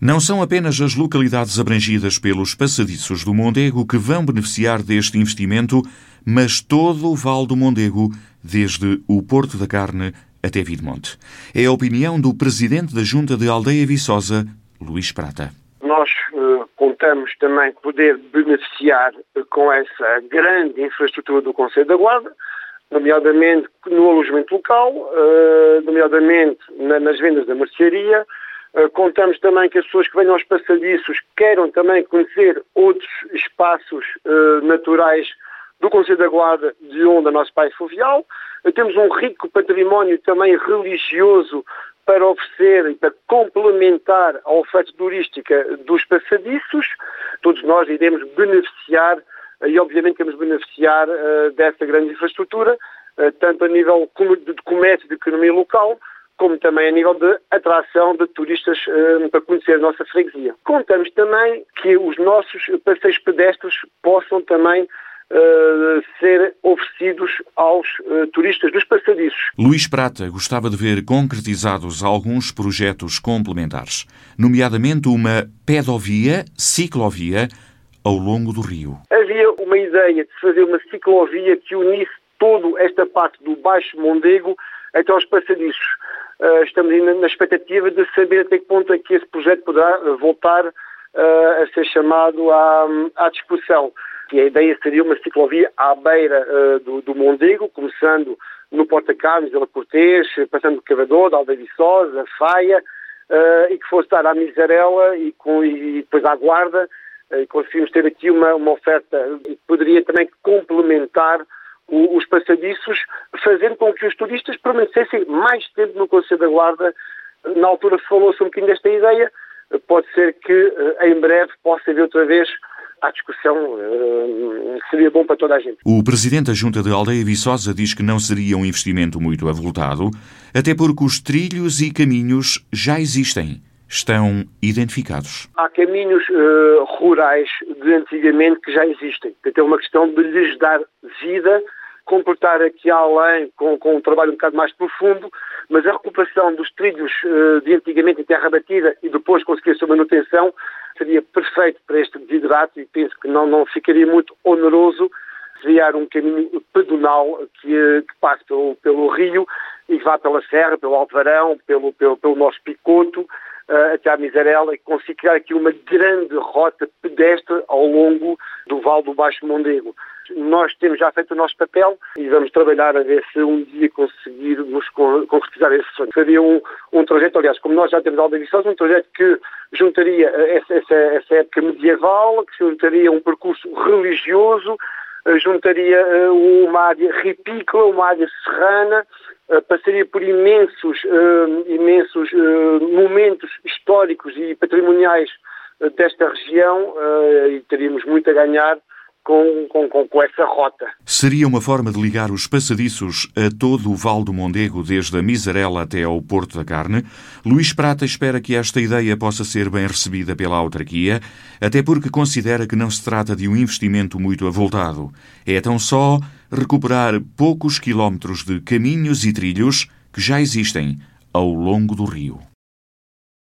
Não são apenas as localidades abrangidas pelos passadiços do Mondego que vão beneficiar deste investimento, mas todo o Val do Mondego, desde o Porto da Carne até Vidmonte. É a opinião do presidente da Junta de Aldeia Viçosa, Luís Prata. Nós uh, contamos também poder beneficiar com essa grande infraestrutura do Conselho da Guarda, nomeadamente no alojamento local, uh, nomeadamente na, nas vendas da mercearia, eh, contamos também que as pessoas que venham aos passadiços queiram também conhecer outros espaços uh, naturais do Conselho da Guarda, de onde é nosso pai fluvial. Uh, temos um rico património também religioso para oferecer e para complementar a oferta turística dos passadiços. Todos nós iremos beneficiar e obviamente queremos beneficiar dessa grande infraestrutura, tanto a nível de comércio e de economia local, como também a nível de atração de turistas uh, para conhecer a nossa freguesia. Contamos também que os nossos passeios pedestres possam também Uh, ser oferecidos aos uh, turistas dos passadiços. Luís Prata gostava de ver concretizados alguns projetos complementares, nomeadamente uma pedovia, ciclovia, ao longo do rio. Havia uma ideia de fazer uma ciclovia que unisse toda esta parte do Baixo Mondego até aos passadiços. Uh, estamos ainda na expectativa de saber até que ponto é que esse projeto poderá voltar uh, a ser chamado à, à, discussão. E a ideia seria uma ciclovia à beira uh, do, do, Mondego, começando no Porta Carlos, Vila Cortês, passando do Cavador, da Aldeia Viçosa, Faia, e que fosse dar à Miserela e, com, e depois à Guarda, e conseguimos ter aqui uma, uma oferta que poderia também complementar os passadiços, fazendo com que os turistas permanecessem mais tempo no Conselho da Guarda. Na altura falou-se um bocadinho desta ideia, pode ser que eh, em breve possa haver outra vez a discussão, eh, seria bom para toda a gente. O Presidente da Junta de Aldeia Viçosa diz que não seria um investimento muito avultado, até porque os trilhos e caminhos já existem estão identificados? Há caminhos uh, rurais de antigamente que já existem. Então é uma questão de lhes dar vida comportar aqui além com, com um trabalho um bocado mais profundo, mas a recuperação dos trilhos uh, de antigamente em terra batida e depois conseguir a sua manutenção seria perfeito para este desidrato e penso que não, não ficaria muito oneroso criar um caminho pedonal que, que passe pelo, pelo rio e que vá pela serra, pelo Alvarão, pelo, pelo, pelo nosso Picoto, uh, até à Miserela e consiga criar aqui uma grande rota pedestre ao longo do Vale do Baixo Mondego. Nós temos já feito o nosso papel e vamos trabalhar a ver se um dia conseguirmos concretizar esse sonho. Seria um, um trajeto, aliás, como nós já temos Aldeia Viçosa, um trajeto que juntaria essa, essa, essa, época medieval, que juntaria um percurso religioso, eh, juntaria eh, uma área ripícola, uma área serrana, eh, passaria por imensos, imensos momentos históricos e patrimoniais desta região e teríamos muito a ganhar com, com, com, essa rota. Seria uma forma de ligar os passadiços a todo o Val do Mondego, desde a Miserela até ao Porto da Carne. Luís Prata espera que esta ideia possa ser bem recebida pela autarquia, até porque considera que não se trata de um investimento muito avultado. É tão só recuperar poucos quilómetros de caminhos e trilhos que já existem ao longo do rio.